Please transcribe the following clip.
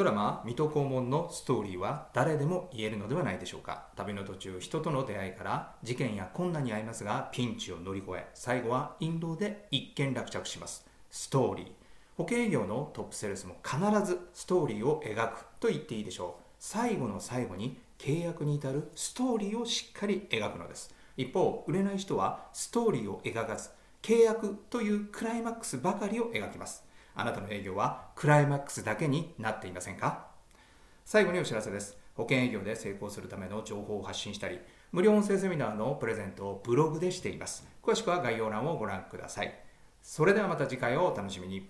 ドラマ「水戸黄門」のストーリーは誰でも言えるのではないでしょうか。旅の途中人との出会いから事件や困難に遭いますがピンチを乗り越え最後は印籠で一件落着します。ストーリー。保険業のトップセールスも必ずストーリーを描くと言っていいでしょう。最後の最後に契約に至るストーリーをしっかり描くのです。一方売れない人はストーリーを描かず契約というクライマックスばかりを描きます。あなたの営業はクライマックスだけになっていませんか？最後にお知らせです。保険営業で成功するための情報を発信したり無料音声セミナーのプレゼントをブログでしています。詳しくは概要欄をご覧ください。それではまた次回をお楽しみに。